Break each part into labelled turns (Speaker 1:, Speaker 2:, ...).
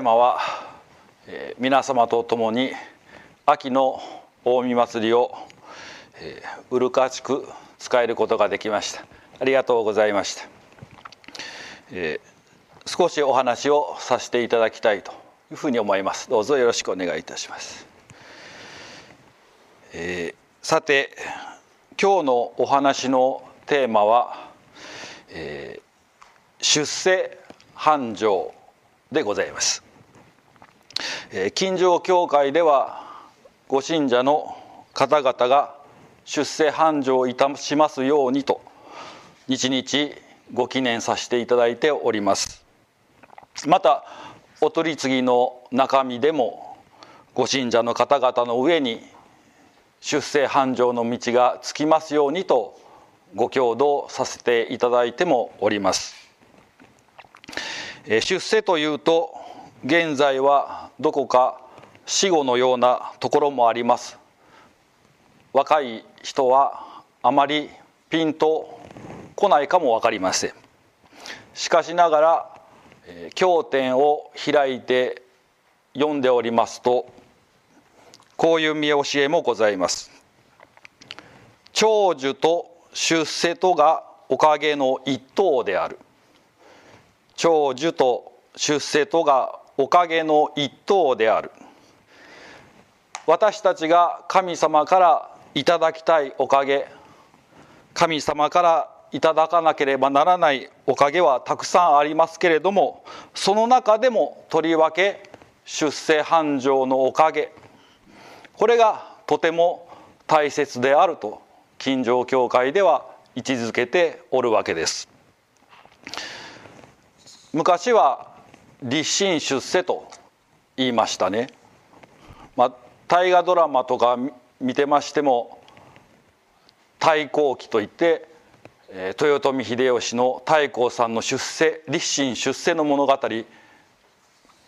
Speaker 1: いまは、えー、皆様と共に秋の大見祭りを、えー、うるかしく使えることができました。ありがとうございました、えー、少しお話をさせていただきたいというふうに思います。どうぞよろしくお願いいたします、えー、さて今日のお話のテーマは、えー、出世繁盛でございます、近所教会ではご信者の方々が出世繁盛いたしますようにと日々ご記念させていただいております。またお取り次ぎの中身でもご信者の方々の上に出世繁盛の道がつきますようにとご共同させていただいてもおります。出世というと現在はどこか死後のようなところもあります。若い人はあまりピンと来ないかも分かりません。しかしながら経典を開いて読んでおりますとこういう見教えもございます。長寿と出世とがおかげの一等である。長寿と出世とがおかげの一等である。私たちが神様からいただきたいおかげ。神様からいただかなければならないおかげはたくさんありますけれどもその中でもとりわけ出世繁盛のおかげ。これがとても大切であると近所教会では位置づけておるわけです。昔は立身出世と言いましたね、まあ、大河ドラマとか見てましても太閤記といって豊臣秀吉の太閤さんの出世立身出世の物語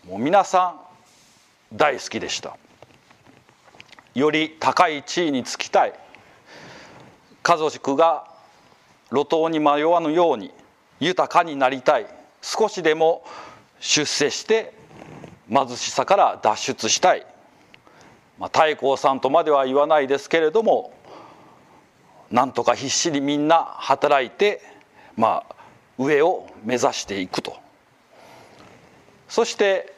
Speaker 1: もう皆さん大好きでした。より高い地位につきたい。家族が路頭に迷わぬように豊かになりたい。少しでも出世して貧しさから脱出したい。まあ、太閤さんとまでは言わないですけれどもなんとか必死にみんな働いて、まあ、上を目指していくと。そして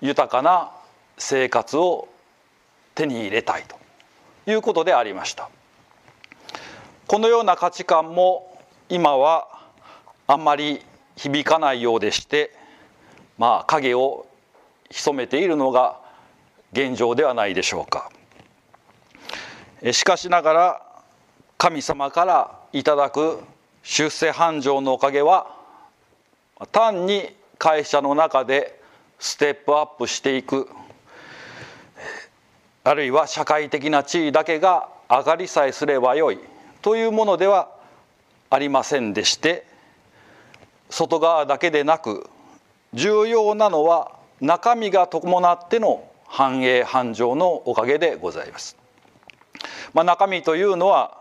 Speaker 1: 豊かな生活を手に入れたいと。いうことでありました。このような価値観も今はあんまり響かないようでしてまあ影を潜めているのが現状ではないでしょうか。しかしながら神様からいただく出世繁盛のおかげは単に会社の中でステップアップしていく。あるいは社会的な地位だけが上がりさえすればよい。というものではありませんでして外側だけでなく重要なのは中身が伴っての繁栄繁盛のおかげでございます。まあ、中身というのは、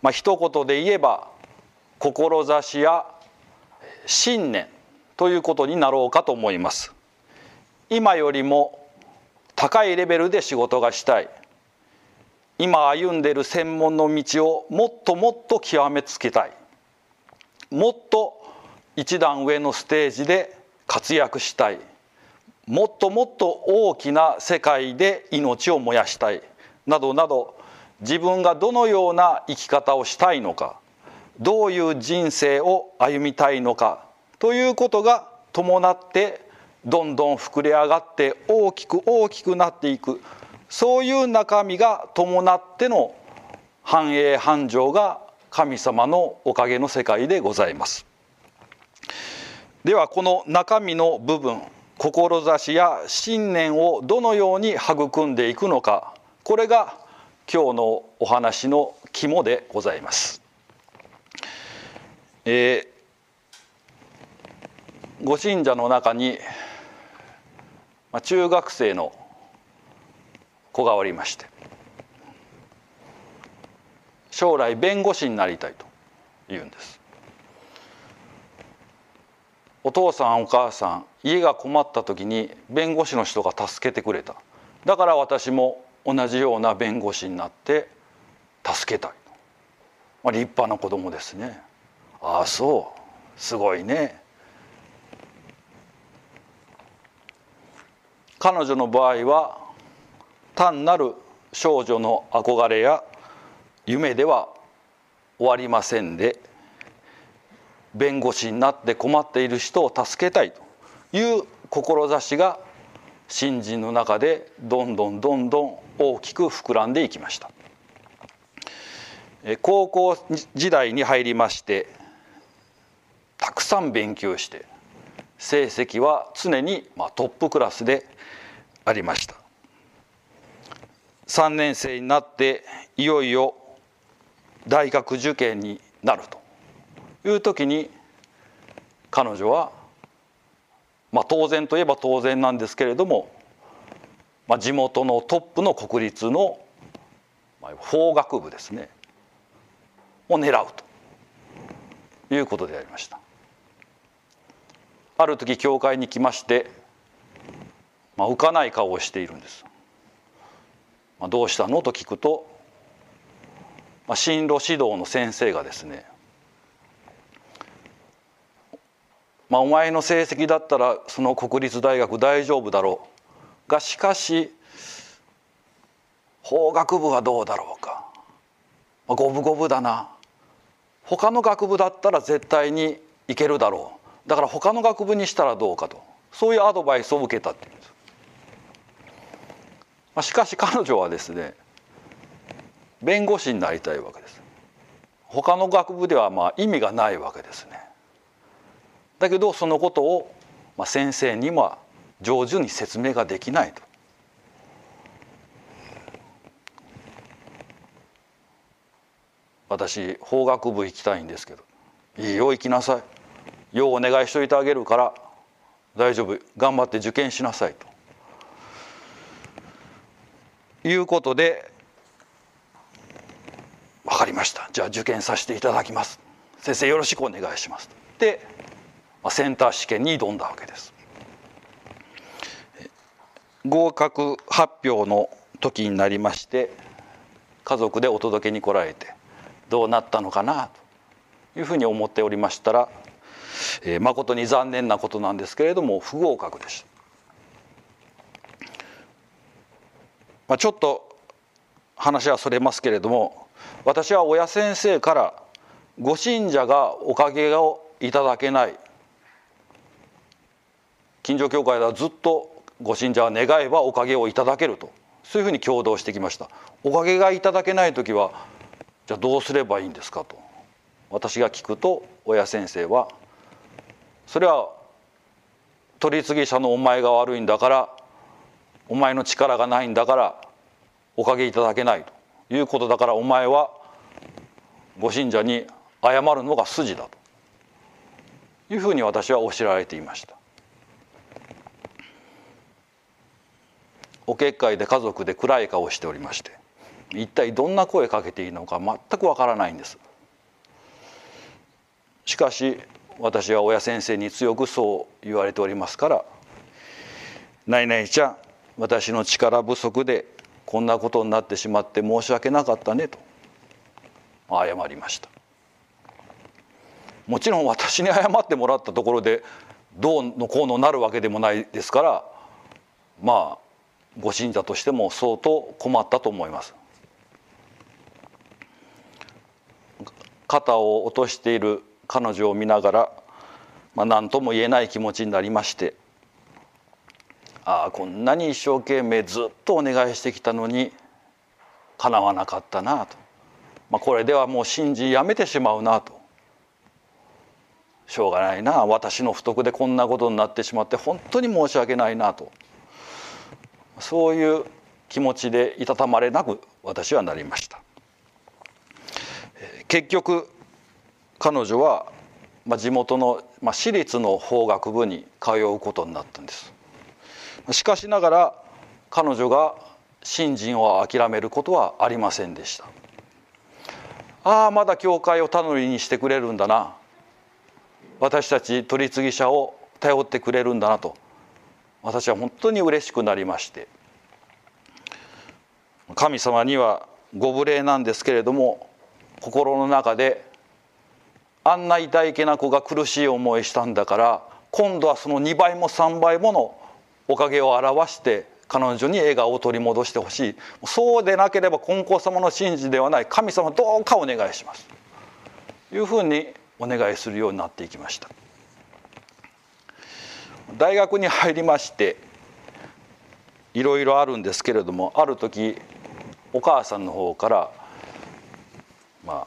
Speaker 1: まあ一言で言えば志や信念ということになろうかと思います。今よりも高いレベルで仕事がしたい今歩んでいる専門の道をもっともっと極めつけたいもっと一段上のステージで活躍したい。もっともっと大きな世界で命を燃やしたい。などなど自分がどのような生き方をしたいのかどういう人生を歩みたいのかということが伴ってどんどん膨れ上がって大きく大きくなっていく。そういう中身が伴っての繁栄繁盛が神様のおかげの世界でございます。ではこの中身の部分志や信念をどのように育んでいくのかこれが今日のお話の肝でございます。えー、ご信者の中に、中学生の子がおりまして将来弁護士になりたいと言うんです。お父さんお母さん家が困った時に弁護士の人が助けてくれた。だから私も同じような弁護士になって助けたい、まあ、立派な子供ですね。ああそう。すごいね。彼女の場合は単なる少女の憧れや夢では終わりませんで弁護士になって困っている人を助けたいという志が新人の中でどんどんどんどん大きく膨らんでいきました。高校時代に入りましてたくさん勉強して成績は常にトップクラスでありました。3年生になっていよいよ大学受験になると。いう時に彼女は、まあ、当然といえば当然なんですけれども、まあ、地元のトップの国立の法学部ですねを狙うということでありました。ある時教会に来まして、まあ、浮かない顔をしているんです。まあ、どうしたの？と聞くと、まあ、進路指導の先生がですねまあ、お前の成績だったらその国立大学大丈夫だろう。がしかし法学部はどうだろうか、まあ、五分五分だな。他の学部だったら絶対にいけるだろう。だから他の学部にしたらどうかと。そういうアドバイスを受けたっていうんです、まあ、しかし彼女はですね弁護士になりたいわけです。他の学部ではまあ意味がないわけですね。だけどそのことを、まあ、先生には上手に説明ができないと。私法学部行きたいんですけど「いいよ行きなさい。ようお願いしといてあげるから大丈夫。頑張って受験しなさい」と。いうことで「分かりました。じゃあ受験させていただきます。先生よろしくお願いします」でセンター試験に挑んだわけです。合格発表の時になりまして家族でお届けに来られてどうなったのかなというふうに思っておりましたら、えー、誠に残念なことなんですけれども不合格でした、まあ、ちょっと話はそれますけれども私は親先生からご信者がおかげをいただけない。近所教会ではずっとご信者は願えばおかげをいただけると。そういうふうに共同してきました。おかげがいただけない時はじゃあどうすればいいんですかと。私が聞くと親先生はそれは取り次ぎ者のお前が悪いんだからお前の力がないんだからおかげいただけないと。いうことだからお前はご信者に謝るのが筋だと。いうふうに私は教えられていました。お結界で家族で暗い顔をしておりまして一体どんな声かけていいのか全くわからないんです。しかし私は親先生に強くそう言われておりますから「ないないちゃん私の力不足でこんなことになってしまって申し訳なかったね」と謝りました。もちろん私に謝ってもらったところでどうのこうのなるわけでもないですからまあご信者としても相当困ったと思います。肩を落としている彼女を見ながら、まあ、何とも言えない気持ちになりましてああこんなに一生懸命ずっとお願いしてきたのにかなわなかったなと、まあ、これではもう信じやめてしまうなと。しょうがないな。私の不徳でこんなことになってしまって本当に申し訳ないなと。そういう気持ちでいたたまれなく私はなりました。結局彼女は、ま、地元の、ま、私立の法学部に通うことになったんです。しかしながら彼女が信心を諦めることはありませんでした。ああまだ教会を頼りにしてくれるんだな。私たち取り次ぎ者を頼ってくれるんだなと。私は本当に嬉しくなりまして神様にはご無礼なんですけれども心の中であんな痛いけな子が苦しい思いしたんだから今度はその2倍も3倍ものおかげを表して彼女に笑顔を取り戻してほしい。そうでなければ金光様の神事ではない神様どうかお願いします。というふうにお願いするようになっていきました。大学に入りましていろいろあるんですけれどもある時お母さんの方からまあ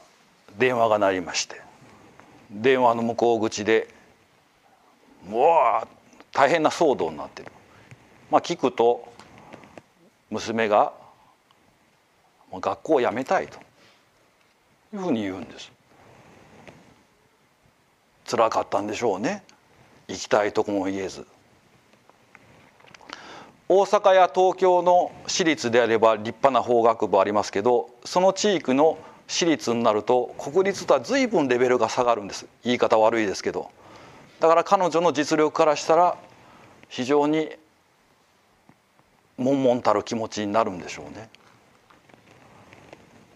Speaker 1: 電話が鳴りまして電話の向こう口でうわ大変な騒動になってる。まあ聞くと娘が学校を辞めたいというふうに言うんです。辛かったんでしょうね。行きたいとこも言えず。大阪や東京の私立であれば立派な法学部ありますけどその地域の私立になると国立とは随分レベルが下がるんです。言い方悪いですけど。だから彼女の実力からしたら非常に悶々たる気持ちになるんでしょうね。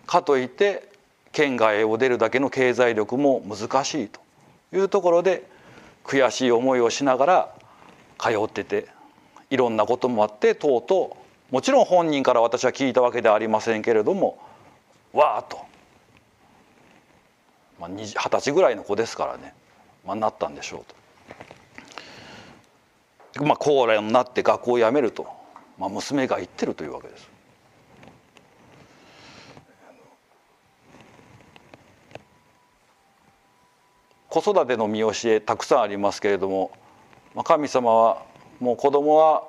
Speaker 1: かといって県外を出るだけの経済力も難しいというところで悔しい思いをしながら通ってていろんなこともあってとうとうもちろん本人から私は聞いたわけではありませんけれどもわーっとまあ、二十歳ぐらいの子ですからね、まあ、なったんでしょうと。まあ、高齢になって学校を辞めると、まあ、娘が言ってるというわけです。子育ての見教えたくさんありますけれども、神様はもう子供は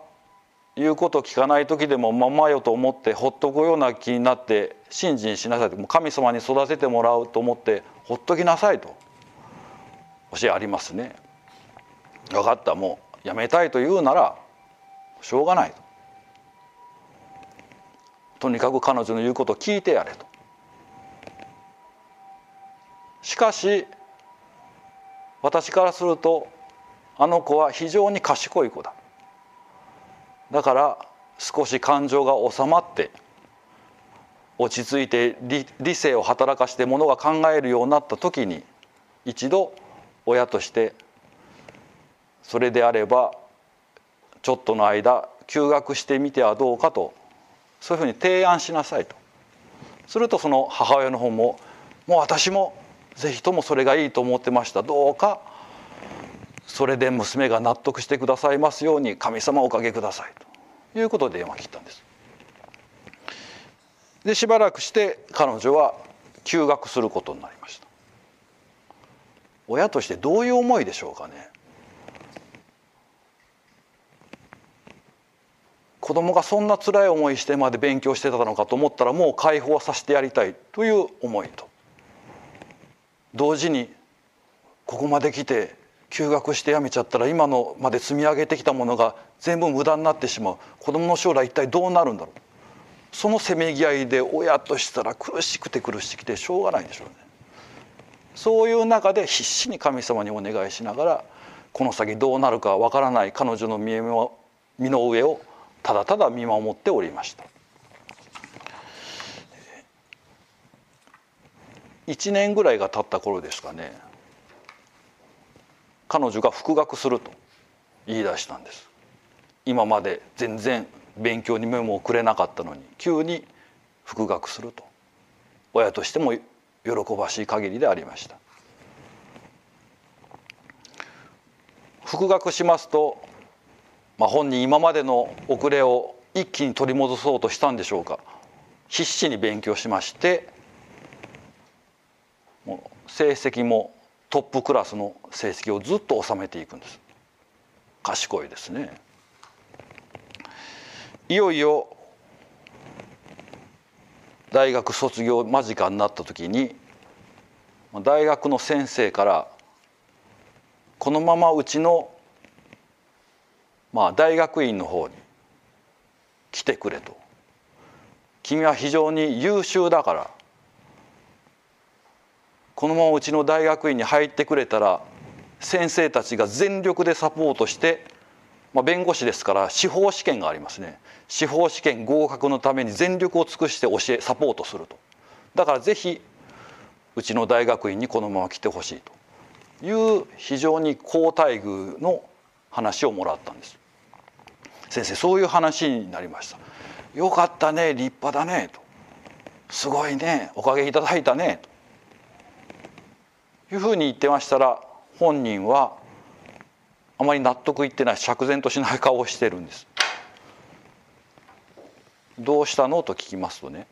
Speaker 1: 言うこと聞かない時でもままよと思ってほっとくような気になって信心しなさいと神様に育ててもらうと思ってほっときなさいと教えありますね。分かったもうやめたいと言うならしょうがないと。とにかく彼女の言うことを聞いてやれと。しかし私からするとあの子は非常に賢い子だ。だから少し感情が収まって落ち着いて理性を働かしてものが考えるようになった時に一度親としてそれであればちょっとの間休学してみてはどうかとそういうふうに提案しなさいとするとその母親の方ももう私も是非ともそれがいいと思ってましたどうかそれで娘が納得してくださいますように神様おかげくださいということで電話切ったんです。でしばらくして彼女は休学することになりました。親としてどういう思いでしょうかね。子供がそんな辛い思いしてまで勉強してたのかと思ったらもう解放させてやりたいという思いと同時にここまで来て休学してやめちゃったら今のまで積み上げてきたものが全部無駄になってしまう子どもの将来一体どうなるんだろうそのせめぎ合いで親としたら苦しくて苦しくてしょうがないでしょうね。そういう中で必死に神様にお願いしながらこの先どうなるかわからない彼女の身の上をただただ見守っておりました。1年ぐらいが経った頃ですかね。彼女が復学すると言い出したんです。今まで全然勉強に目もくれなかったのに急に復学すると。親としても喜ばしい限りでありました。復学しますと、まあ、本人今までの遅れを一気に取り戻そうとしたんでしょうか。必死に勉強しましてもう成績もトップクラスの成績をずっと収めていくんです。賢いですね。いよいよ大学卒業間近になった時に大学の先生からこのままうちのまあ大学院の方に来てくれと。君は非常に優秀だからこのままうちの大学院に入ってくれたら先生たちが全力でサポートしてまあ、弁護士ですから司法試験がありますね。司法試験合格のために全力を尽くして教えサポートすると。だからぜひうちの大学院にこのまま来てほしいと。いう非常に好待遇の話をもらったんです。先生そういう話になりました。よかったね立派だねと。すごいねおかげいただいたねと。いうふうに言ってましたら本人はあまり納得いってない釈然としない顔をしてるんです。どうしたの？と聞きますとね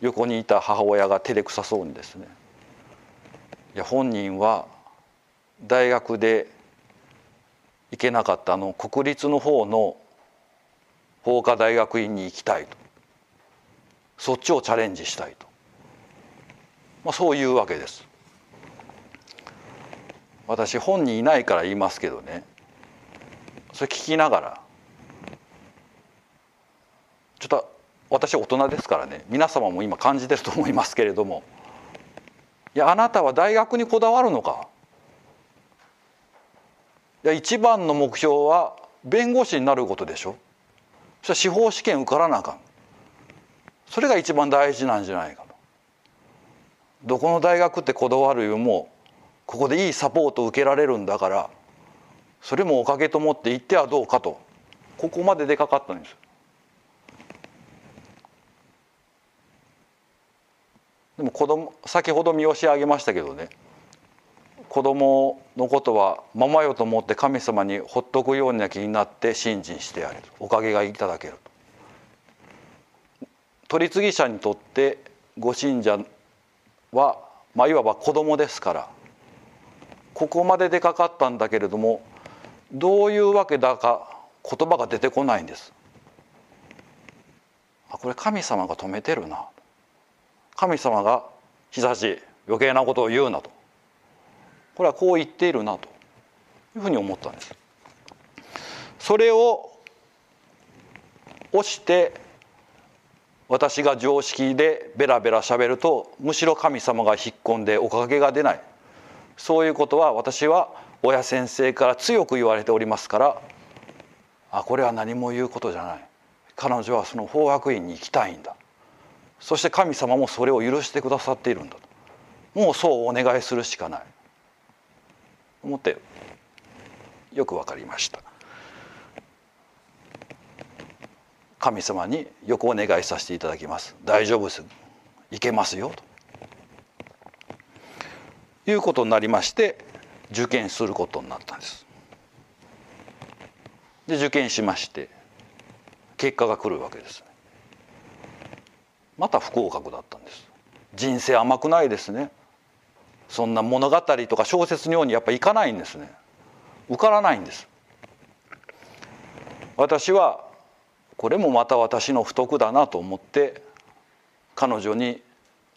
Speaker 1: 横にいた母親が照れくさそうにですねいや本人は大学で行けなかったあの国立の方の法科大学院に行きたいとそっちをチャレンジしたいと、まあ、そういうわけです。私本人いないから言いますけどね。それ聞きながら。ちょっと私大人ですからね。皆様も今感じてると思いますけれども。いやあなたは大学にこだわるのか。いや一番の目標は弁護士になることでしょ。それ司法試験受からなあかん。それが一番大事なんじゃないかと。どこの大学ってこだわるよりもここでいいサポートを受けられるんだからそれもおかげと思って行ってはどうかとここまで出かかったんです。でも子供先ほど見教えあげましたけどね子供のことはままよと思って神様にほっとくような気になって信心してやるおかげがいただけると取り次ぎ者にとってご信者は、まあ、いわば子供ですからここまで出かかったんだけれどもどういうわけだか言葉が出てこないんです。あこれ神様が止めてるな。神様が久し余計なことを言うなと。これはこう言っているなと。いうふうに思ったんです。それを押して私が常識でベラベラしゃべるとむしろ神様が引っ込んでおかげが出ない。そういうことは私は親先生から強く言われておりますからあこれは何も言うことじゃない。彼女はその法学院に行きたいんだ。そして神様もそれを許してくださっているんだと。もうそうお願いするしかない。思ってよく分かりました。神様によくお願いさせていただきます。大丈夫です。いけますよと。いうことになりまして受験することになったんです。で受験しまして結果が来るわけです。また不合格だったんです。人生甘くないですね。そんな物語とか小説のようにやっぱいかないんですね。受からないんです。私はこれもまた私の不徳だなと思って彼女に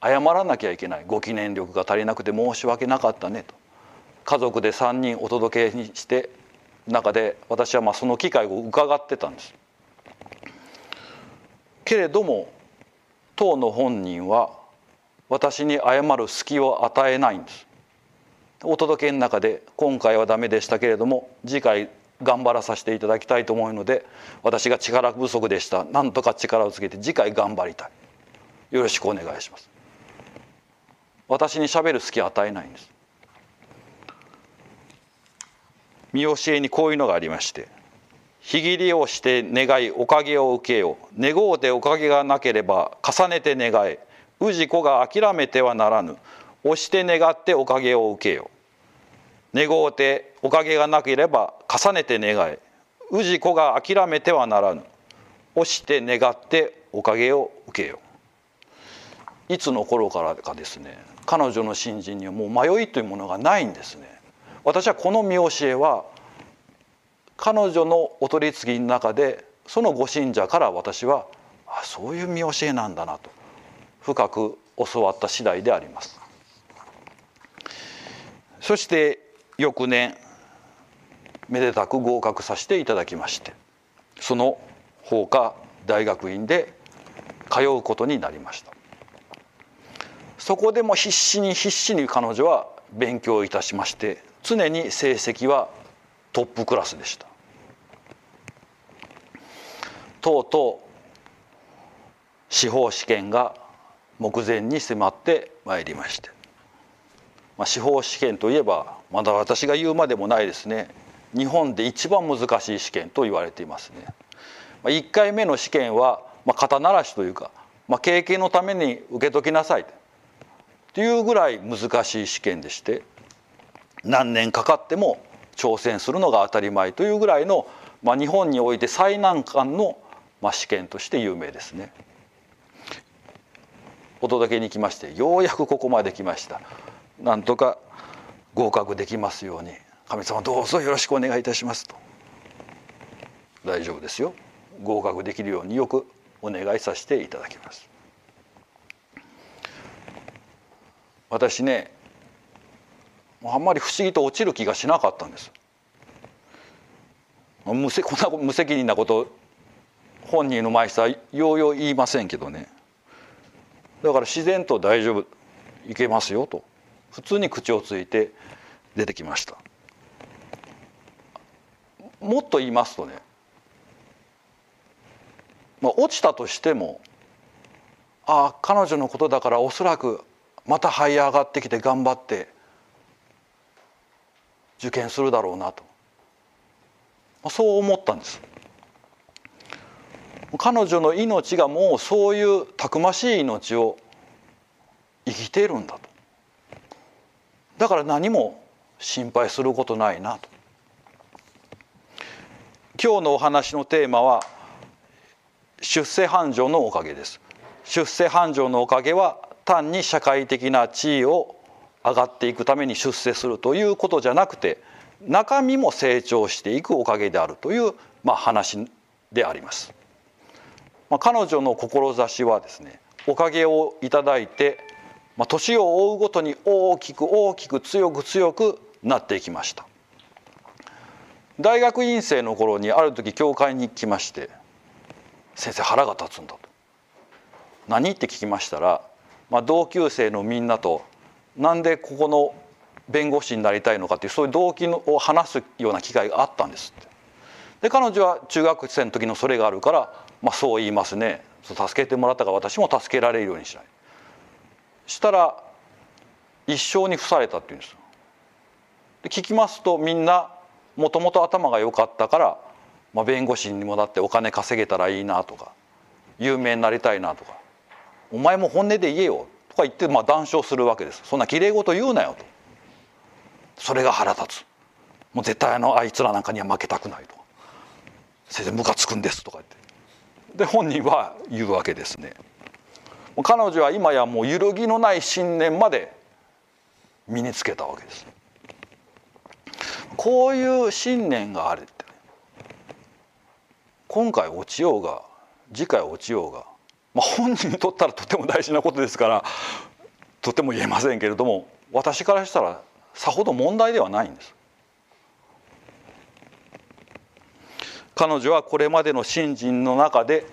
Speaker 1: 謝らなきゃいけない。ご記念力が足りなくて申し訳なかったねと。家族で3人お届けにして中で私はまあその機会を伺ってたんです。けれども当の本人は私に謝る隙を与えないんです。お届けの中で今回はダメでしたけれども次回頑張らさせていただきたいと思うので私が力不足でした。なんとか力をつけて次回頑張りたい。よろしくお願いします。私にしゃべる隙与えないんです。見教えにこういうのがありまして「日切りをして願いおかげを受けよう。願うておかげがなければ重ねて願え。氏子が諦めてはならぬ。押して願っておかげを受けよう。願うておかげがなければ重ねて願え。氏子が諦めてはならぬ。押して願っておかげを受けよいつの頃からかですね。彼女の信心にはもう迷いというものがないんですね。私はこの見教えは彼女のお取り次ぎの中でそのご信者から私はあそういう見教えなんだなと深く教わった次第であります。そして翌年めでたく合格させていただきましてその法科大学院で通うことになりました。そこでも必死に必死に彼女は勉強いたしまして常に成績はトップクラスでした。とうとう司法試験が目前に迫ってまいりまして、まあ、司法試験といえばまだ私が言うまでもないですね。日本で一番難しい試験と言われていますね。まあ、1回目の試験は、まあ、肩慣らしというか、まあ、経験のために受けときなさい。というぐらい難しい試験でして何年かかっても挑戦するのが当たり前というぐらいの、まあ、日本において最難関の、まあ、試験として有名ですね。お届けに来ましてようやくここまで来ました。なんとか合格できますように。神様どうぞよろしくお願いいたしますと。大丈夫ですよ。合格できるようによくお願いさせていただきます。私ねあんまり不思議と落ちる気がしなかったんです。無責こんな無責任なこと本人の前さようよう言いませんけどね。だから自然と大丈夫いけますよと。普通に口をついて出てきました。もっと言いますとね、まあ、落ちたとしてもああ彼女のことだからおそらくまた這い上がってきて頑張って受験するだろうなと、まあ、そう思ったんです。彼女の命がもうそういうたくましい命を生きているんだと。だから何も心配することないなと。今日のお話のテーマは出世繁盛のおかげです。出世繁盛のおかげは単に社会的な地位を上がっていくために出世するということじゃなくて中身も成長していくおかげであるという、まあ、話であります。まあ、彼女の志はですねおかげをいただいて、まあ、年を追うごとに大きく大きく強く強くなっていきました大学院生の頃にある時教会に来まして「先生腹が立つんだ」と「何?」って聞きましたら、まあ、同級生のみんなと「なんでここの弁護士になりたいのか」っていうそういう動機を話すような機会があったんですって。で彼女は中学生の時のそれがあるからまあ、そう言いますね。助けてもらったから私も助けられるようにしない。したら一生に付されたって言うんですで聞きますとみんなもともと頭が良かったから、まあ、弁護士にもなってお金稼げたらいいなとか有名になりたいなとかお前も本音で言えよ。とか言ってまあ談笑するわけです。そんなきれい事言うなよと。それが腹立つ。もう絶対あのあいつらなんかには負けたくないと。先生ムカつくんですとか言って。で本人は言うわけですね。彼女は今やもう揺るぎのない信念まで身につけたわけです。こういう信念があるって、今回落ちようが次回落ちようが、まあ、本人にとったらとても大事なことですからとても言えませんけれども私からしたらさほど問題ではないんです。彼女はこれまでの信心の中で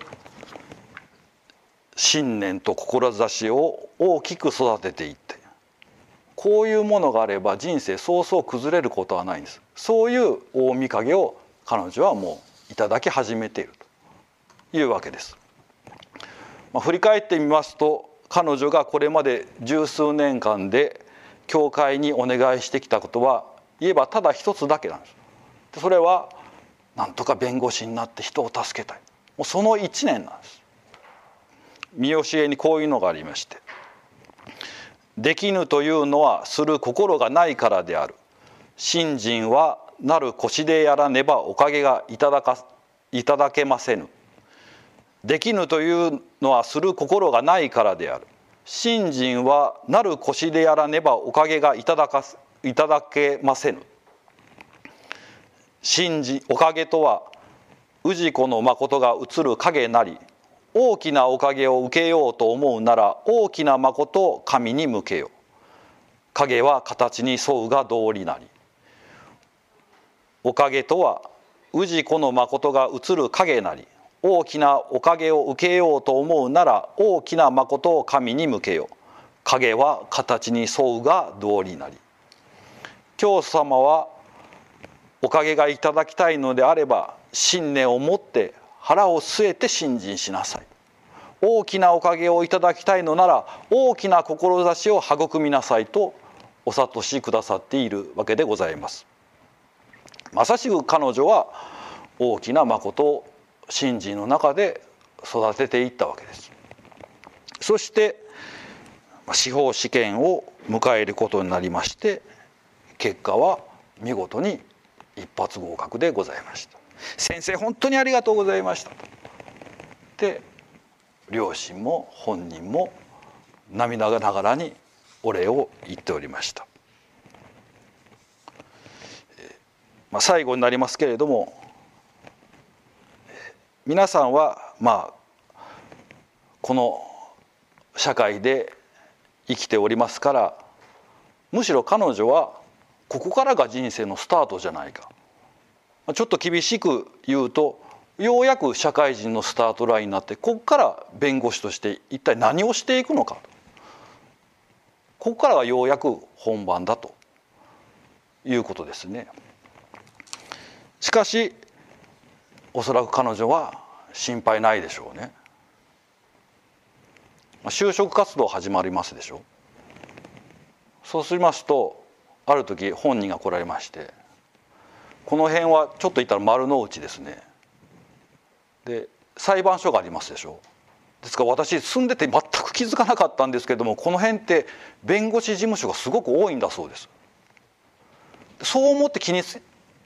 Speaker 1: 信念と志を大きく育てていってこういうものがあれば人生そうそう崩れることはないんです。そういう大見影を彼女はもういただき始めているというわけです、まあ、振り返ってみますと彼女がこれまで十数年間で教会にお願いしてきたことは言えばただ一つだけなんです。それはなんとか弁護士になって人を助けたい。もうその1年なんです。見教えにこういうのがありまして「できぬというのはする心がないからである。信心はなる腰でやらねばおかげがいただかいただけませぬ」できぬというのはする心がないからである。信心はなる腰でやらねばおかげがいただかいただけませぬ。信じおかげとは氏子の誠が映る影なり大きなおかげを受けようと思うなら大きな誠を神に向けよ影は形に沿うが道理なり。おかげとは氏子の誠が映る影なり。大きなおかげを受けようと思うなら大きな誠を神に向けよ影は形に沿うが道理なり。教祖様はおかげがいただきたいのであれば信念を持って腹を据えて信心しなさい。大きなおかげをいただきたいのなら大きな志を育みなさいとお諭しくださっているわけでございます。まさしく彼女は大きな誠を信心の中で育てていったわけです。そして司法試験を迎えることになりまして結果は見事に一発合格でございました。先生本当にありがとうございました。で両親も本人も涙ながらにお礼を言っておりました、まあ、最後になりますけれども皆さんはまあこの社会で生きておりますからむしろ彼女はここからが人生のスタートじゃないかちょっと厳しく言うとようやく社会人のスタートラインになってここから弁護士として一体何をしていくのかここからがようやく本番だということですね。しかしおそらく彼女は心配ないでしょうね。就職活動始まりますでしょ。そうしますとある時本人が来られましてこの辺はちょっと言ったら丸の内ですね。で裁判所がありますでしょ。ですから私住んでて全く気づかなかったんですけどもこの辺って弁護士事務所がすごく多いんだそうです。そう思って気に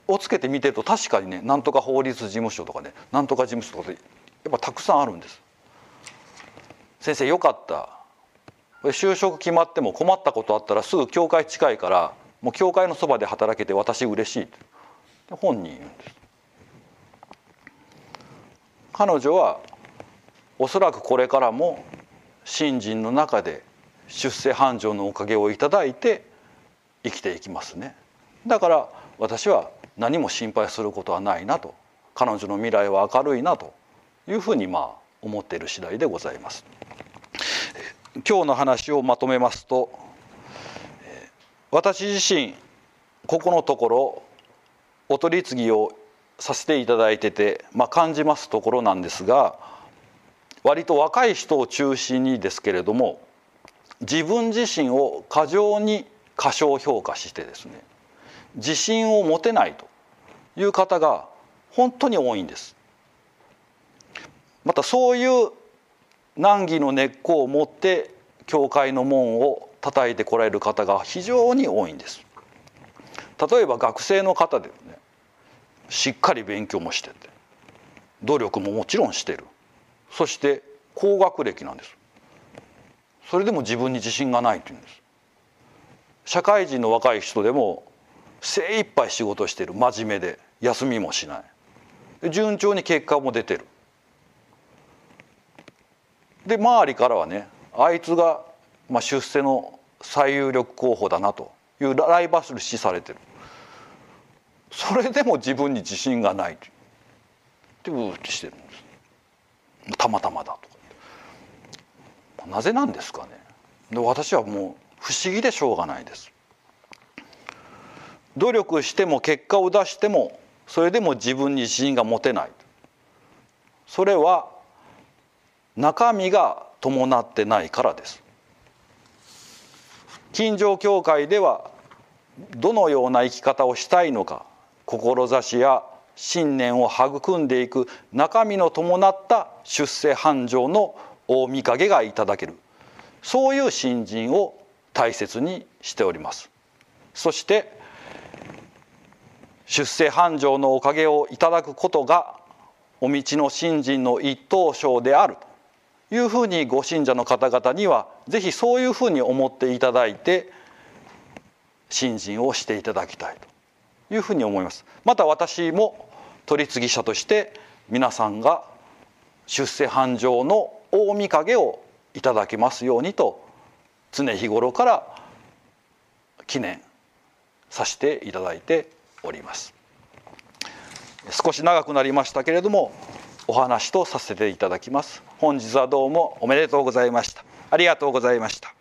Speaker 1: をつけて見てると確かにねなんとか法律事務所とかねなんとか事務所とかでやっぱたくさんあるんです。先生よかった。就職決まっても困ったことあったらすぐ教会近いからもう教会のそばで働けて私嬉しい本人言うんです。彼女はおそらくこれからも信心の中で出世繁盛のおかげをいただいて生きていきますね。だから私は何も心配することはないなと。彼女の未来は明るいなと。いうふうにまあ思っている次第でございます。今日の話をまとめますと私自身ここのところお取り次ぎをさせていただいてて、まあ、感じますところなんですが割と若い人を中心にですけれども自分自身を過剰に過小評価してですね自信を持てないという方が本当に多いんです。またそういう難儀の根っこを持って教会の門を叩いてこられる方が非常に多いんです。例えば学生の方でねしっかり勉強もしてて努力ももちろんしてるそして高学歴なんですそれでも自分に自信がないというんです社会人の若い人でも精一杯仕事してる。真面目で。休みもしない。順調に結果も出てる。で周りからはねあいつが、まあ、出世の最有力候補だなと。いうライバル視されてる。それでも自分に自信がない。ってうーってしてるんです。たまたまだと。なぜなんですかね。で私はもう不思議でしょうがないです。努力しても結果を出してもそれでも自分に自信が持てない。それは中身が伴ってないからです。近所教会ではどのような生き方をしたいのか志や信念を育んでいく中身の伴った出世繁盛の大御影がいただける。そういう信心を大切にしております。そして出世繁盛のおかげをいただくことがお道の信心の一等賞であるというふうにご信者の方々には是非そういうふうに思っていただいて信心をしていただきたいというふうに思います。また私も取り次ぎ者として皆さんが出世繁盛の大御影をいただけますようにと常日頃から記念させていただいております。少し長くなりましたけれどもお話とさせていただきます。本日はどうもおめでとうございました。ありがとうございました。